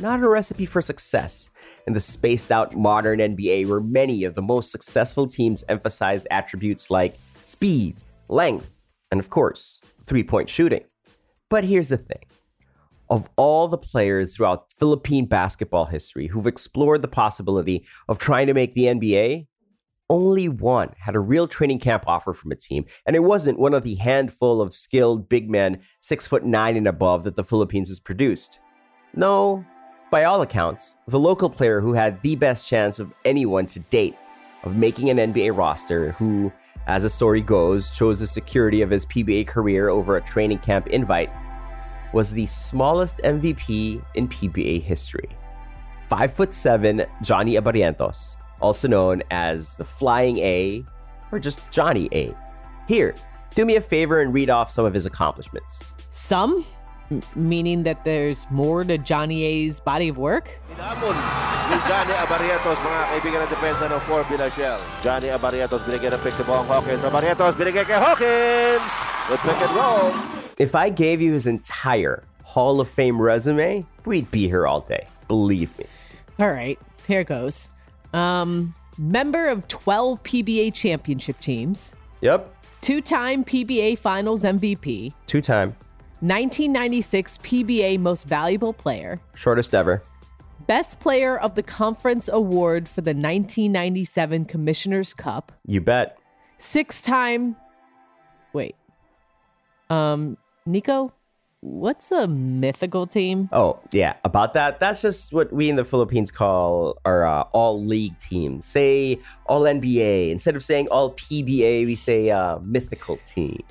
G: Not a recipe for success in the spaced out modern NBA where many of the most successful teams emphasize attributes like speed, length, and of course, three point shooting. But here's the thing of all the players throughout Philippine basketball history who've explored the possibility of trying to make the NBA, only one had a real training camp offer from a team, and it wasn't one of the handful of skilled big men, six foot nine and above, that the Philippines has produced. No, by all accounts, the local player who had the best chance of anyone to date of making an NBA roster, who, as the story goes, chose the security of his PBA career over a training camp invite, was the smallest MVP in PBA history. Five foot seven Johnny Abarrientos, also known as the Flying A or just Johnny A. Here, do me a favor and read off some of his accomplishments.
C: Some? M- meaning that there's more to Johnny A's body of work?
T: Inamon ni Johnny Abarrientos, mga kaibigan ng depensa ng 4 Shell. Johnny Abarrientos binigyan ng pick to Bong Hawkins. Abarrientos binigyan kay Hawkins with pick and roll.
G: If I gave you his entire Hall of Fame resume, we'd be here all day. Believe me.
C: All right, here goes. Um, member of 12 PBA championship teams,
G: Yep.
C: two time PBA Finals MVP,
G: Two time.
C: 1996 PBA Most Valuable Player,
G: Shortest ever.
C: Best Player of the Conference Award for the 1997 Commissioner's Cup,
G: You bet.
C: six time. Wait. Um, Nikko, what's a mythical team?
G: Oh, yeah. About that, that's just what we in the Philippines call our uh, all league team. Say all NBA. Instead of saying all PBA, we say uh, mythical team.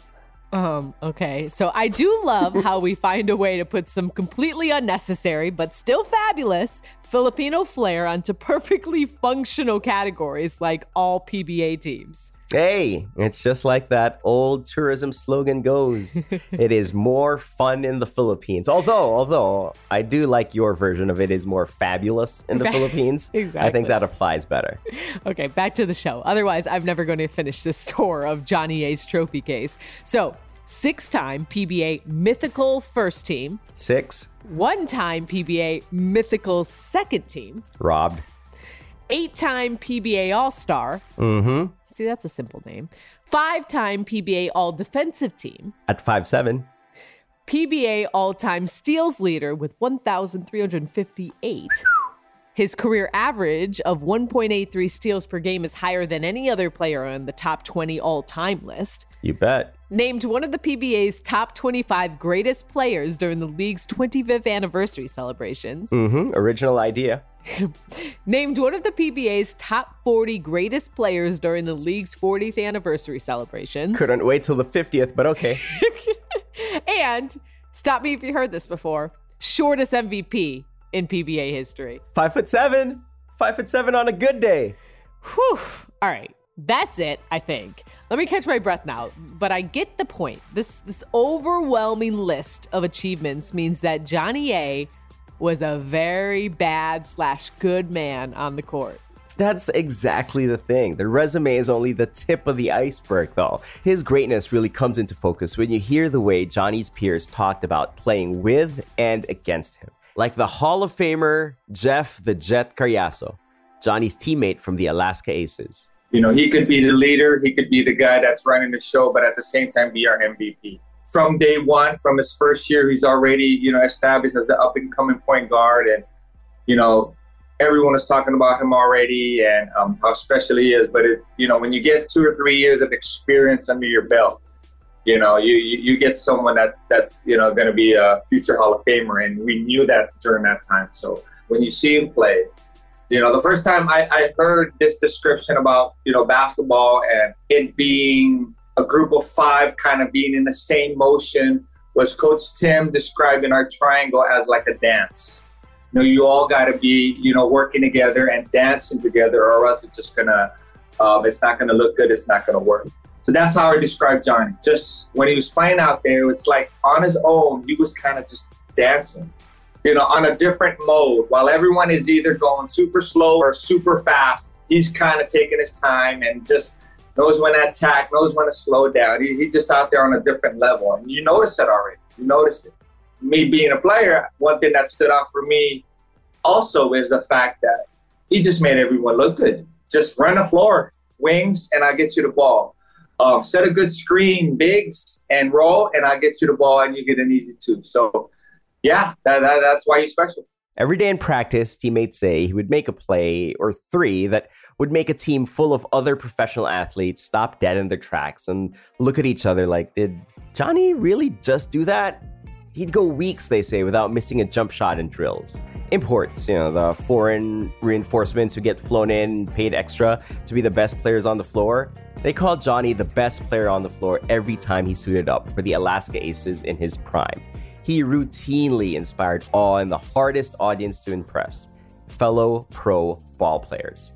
C: Um, okay. So I do love how we find a way to put some completely unnecessary but still fabulous Filipino flair onto perfectly functional categories like all PBA teams.
G: Hey, it's just like that old tourism slogan goes. it is more fun in the Philippines. Although, although I do like your version of it is more fabulous in the Philippines.
C: Exactly.
G: I think that applies better.
C: Okay, back to the show. Otherwise, I'm never going to finish this tour of Johnny A's trophy case. So, six time PBA mythical first team,
G: Six,
C: one time PBA mythical second team,
G: robbed.
C: eight time PBA All Star.
G: Mm-hmm.
C: See, that's a simple name. Five time PBA All Defensive Team,
G: At five seven.
C: PBA all time steals leader with 1,358. His career average of 1.83 steals per game is higher than any other player on the top 20 all time list.
G: You bet.
C: Named one of the PBA's top 25 greatest players during the league's 25th anniversary celebrations.
G: Mm-hmm. Original idea.
C: Named one of the PBA's top 40 greatest players during the league's 40th anniversary celebrations.
G: Couldn't wait till the 50th, but okay.
C: And stop me if you heard this before. Shortest MVP in PBA history.
G: five foot seven. Five foot seven on a good day.
C: Whew. All right. That's it, I think. Let me catch my breath now. But I get the point. This this overwhelming list of achievements means that Johnny A was a very bad slash good man on the court.
G: That's exactly the thing. The resume is only the tip of the iceberg, though. His greatness really comes into focus when you hear the way Johnny's peers talked about playing with and against him. Like the Hall of Famer Jeff the Jet Cariaso, Johnny's teammate from the Alaska Aces.
U: You know, he could be the leader, he could be the guy that's running the show, but at the same time be our MVP. From day one, from his first year, he's already, you know, established as the up and coming point guard. And, you know, everyone is talking about him already and um, how special he is. But it, you know, when you get two or three years of experience under your belt, you know, you you, you get someone that that's you know going to be a future Hall of Famer, and we knew that during that time. So when you see him play, you know, the first time I, I heard this description about you know basketball and it being a group of five kind of being in the same motion was Coach Tim describing our triangle as like a dance you know, you all got to be, you know, working together and dancing together, or else it's just gonna, um, it's not gonna look good. It's not gonna work. So that's how I describe Johnny. Just when he was playing out there, it was like on his own, he was kind of just dancing, you know, on a different mode. While everyone is either going super slow or super fast, he's kind of taking his time and just knows when to attack, knows when to slow down. He, he's just out there on a different level, and you notice it already. You notice it me being a player, one thing that stood out for me also is the fact that he just made everyone look good. Just run the floor, wings, and I get you the ball. Um, set a good screen, bigs, and roll, and I get you the ball, and you get an easy two. So, yeah, that, that, that's why he's special.
G: Every day in practice, teammates say he would make a play or three that would make a team full of other professional athletes stop dead in their tracks and look at each other like, did Johnny really just do that? He'd go weeks, they say, without missing a jump shot in drills. Imports, you know, the foreign reinforcements who get flown in, paid extra to be the best players on the floor. They call Johnny the best player on the floor every time he suited up for the Alaska Aces in his prime. He routinely inspired awe in the hardest audience to impress fellow pro ball players.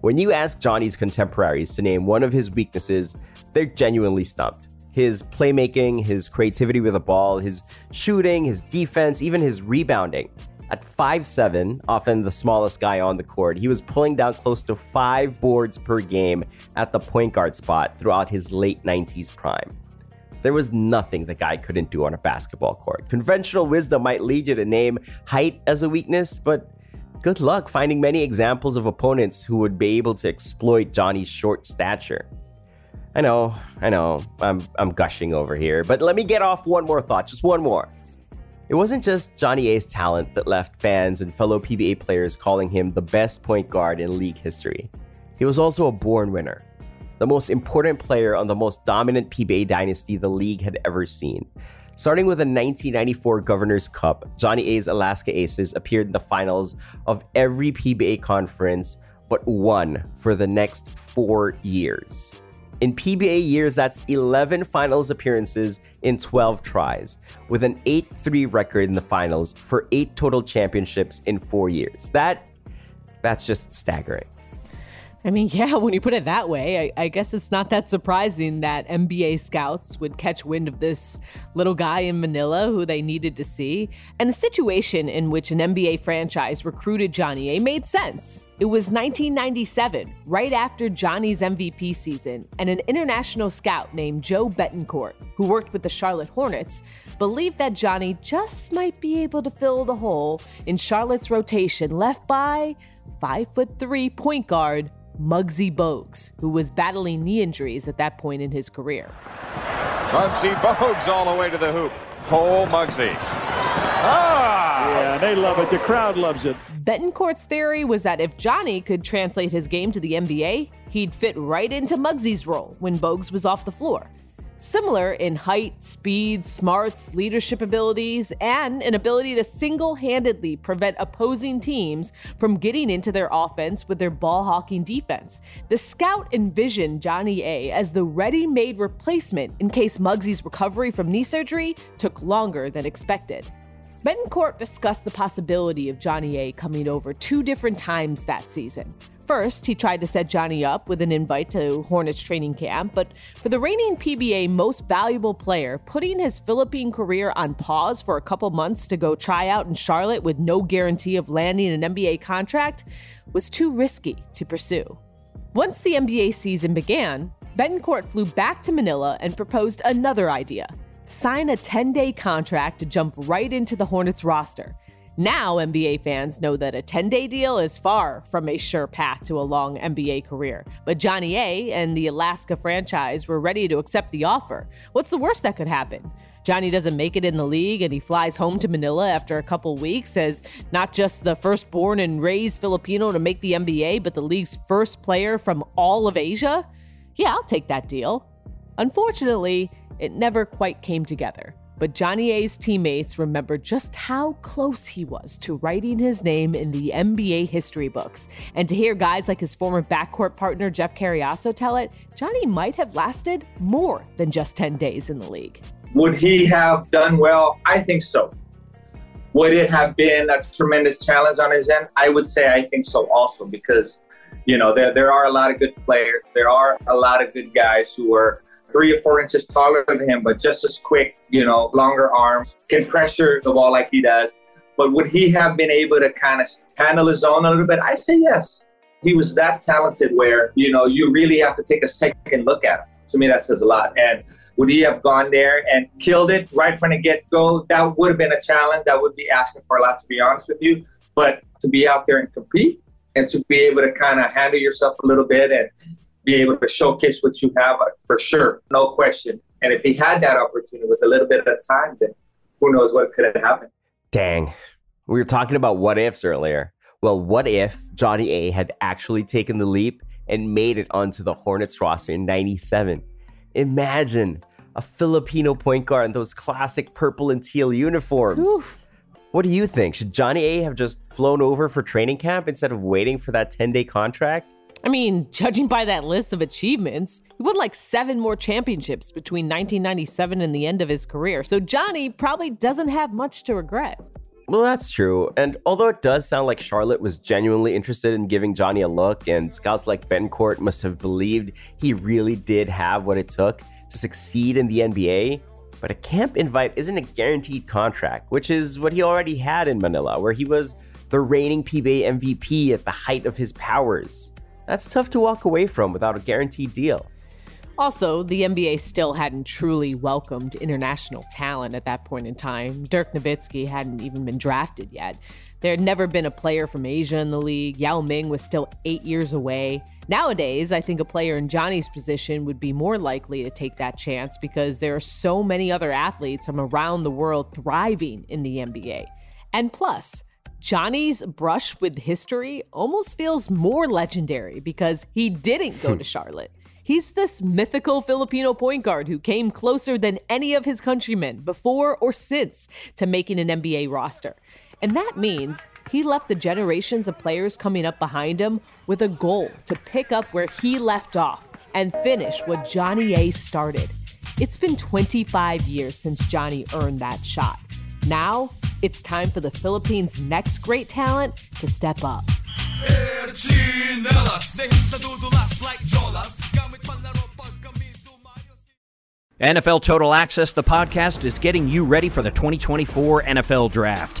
G: When you ask Johnny's contemporaries to name one of his weaknesses, they're genuinely stumped his playmaking, his creativity with the ball, his shooting, his defense, even his rebounding. At 5'7, often the smallest guy on the court, he was pulling down close to five boards per game at the point guard spot throughout his late 90s prime. There was nothing the guy couldn't do on a basketball court. Conventional wisdom might lead you to name height as a weakness, but good luck finding many examples of opponents who would be able to exploit Johnny's short stature. I know, I know, I'm, I'm gushing over here, but let me get off one more thought, just one more. It wasn't just Johnny A's talent that left fans and fellow PBA players calling him the best point guard in league history. He was also a born winner, the most important player on the most dominant PBA dynasty the league had ever seen. Starting with the 1994 Governor's Cup, Johnny A's Alaska Aces appeared in the finals of every PBA conference but one for the next four years. In PBA years, that's 11 finals appearances in 12 tries, with an 8 3 record in the finals for eight total championships in four years. That That's just staggering.
C: I mean, yeah, when you put it that way, I, I, guess it's not that surprising that NBA scouts would catch wind of this little guy in Manila who they needed to see. And the situation in which an NBA franchise recruited Johnny A made sense. It was 1997, right after Johnny's MVP season, and an international scout named Joe Betancourt, who worked with the Charlotte Hornets, believed that Johnny just might be able to fill the hole in Charlotte's rotation left by 5'3 point guard Muggsy Bogues, who was battling knee injuries at that point in his career.
V: Muggsy Bogues all the way to the hoop. Oh, Muggsy. Ah!
I: Yeah, they love it. The crowd loves it.
C: Betancourt's theory was that if Johnny could translate his game to the NBA, he'd fit right into Muggsy's role when Bogues was off the floor. Similar in height, speed, smarts, leadership abilities, and an ability to single handedly prevent opposing teams from getting into their offense with their ball hawking defense. The scout envisioned Johnny A as the ready made replacement in case Muggsy's recovery from knee surgery took longer than expected. Betancourt discussed the possibility of Johnny A coming over two different times that season. First, he tried to set Johnny up with an invite to Hornets training camp, but for the reigning PBA most valuable player, putting his Philippine career on pause for a couple months to go try out in Charlotte with no guarantee of landing an NBA contract was too risky to pursue. Once the NBA season began, Betancourt flew back to Manila and proposed another idea sign a 10 day contract to jump right into the Hornets roster. Now, NBA fans know that a 10 day deal is far from a sure path to a long NBA career. But Johnny A and the Alaska franchise were ready to accept the offer. What's the worst that could happen? Johnny doesn't make it in the league and he flies home to Manila after a couple weeks as not just the firstborn and raised Filipino to make the NBA, but the league's first player from all of Asia? Yeah, I'll take that deal. Unfortunately, it never quite came together. But Johnny A's teammates remember just how close he was to writing his name in the NBA history books. And to hear guys like his former backcourt partner Jeff Cariaso tell it, Johnny might have lasted more than just 10 days in the league.
U: Would he have done well? I think so. Would it have been a tremendous challenge on his end? I would say I think so also because, you know, there, there are a lot of good players. There are a lot of good guys who are three or four inches taller than him, but just as quick, you know, longer arms, can pressure the ball like he does. But would he have been able to kind of handle his own a little bit? I say yes. He was that talented where, you know, you really have to take a second look at him. To me, that says a lot. And would he have gone there and killed it right from the get go? That would have been a challenge. That would be asking for a lot, to be honest with you. But to be out there and compete and to be able to kind of handle yourself a little bit and be able to showcase what you have uh, for sure, no question. And if he had that opportunity with a little bit of time, then who knows what could have happened.
G: Dang. We were talking about what ifs earlier. Well, what if Johnny A had actually taken the leap and made it onto the Hornets roster in 97? Imagine a Filipino point guard in those classic purple and teal uniforms. Oof. What do you think? Should Johnny A have just flown over for training camp instead of waiting for that 10 day contract?
C: I mean, judging by that list of achievements, he won like seven more championships between 1997 and the end of his career. So Johnny probably doesn't have much to regret.
G: Well, that's true. And although it does sound like Charlotte was genuinely interested in giving Johnny a look, and scouts like Betancourt must have believed he really did have what it took to succeed in the NBA, but a camp invite isn't a guaranteed contract, which is what he already had in Manila, where he was the reigning PBA MVP at the height of his powers. That's tough to walk away from without a guaranteed deal.
C: Also, the NBA still hadn't truly welcomed international talent at that point in time. Dirk Nowitzki hadn't even been drafted yet. There had never been a player from Asia in the league. Yao Ming was still eight years away. Nowadays, I think a player in Johnny's position would be more likely to take that chance because there are so many other athletes from around the world thriving in the NBA. And plus, Johnny's brush with history almost feels more legendary because he didn't go to hmm. Charlotte. He's this mythical Filipino point guard who came closer than any of his countrymen before or since to making an NBA roster. And that means he left the generations of players coming up behind him with a goal to pick up where he left off and finish what Johnny A started. It's been 25 years since Johnny earned that shot. Now, it's time for the Philippines' next great talent to step up.
W: NFL Total Access, the podcast, is getting you ready for the 2024 NFL Draft.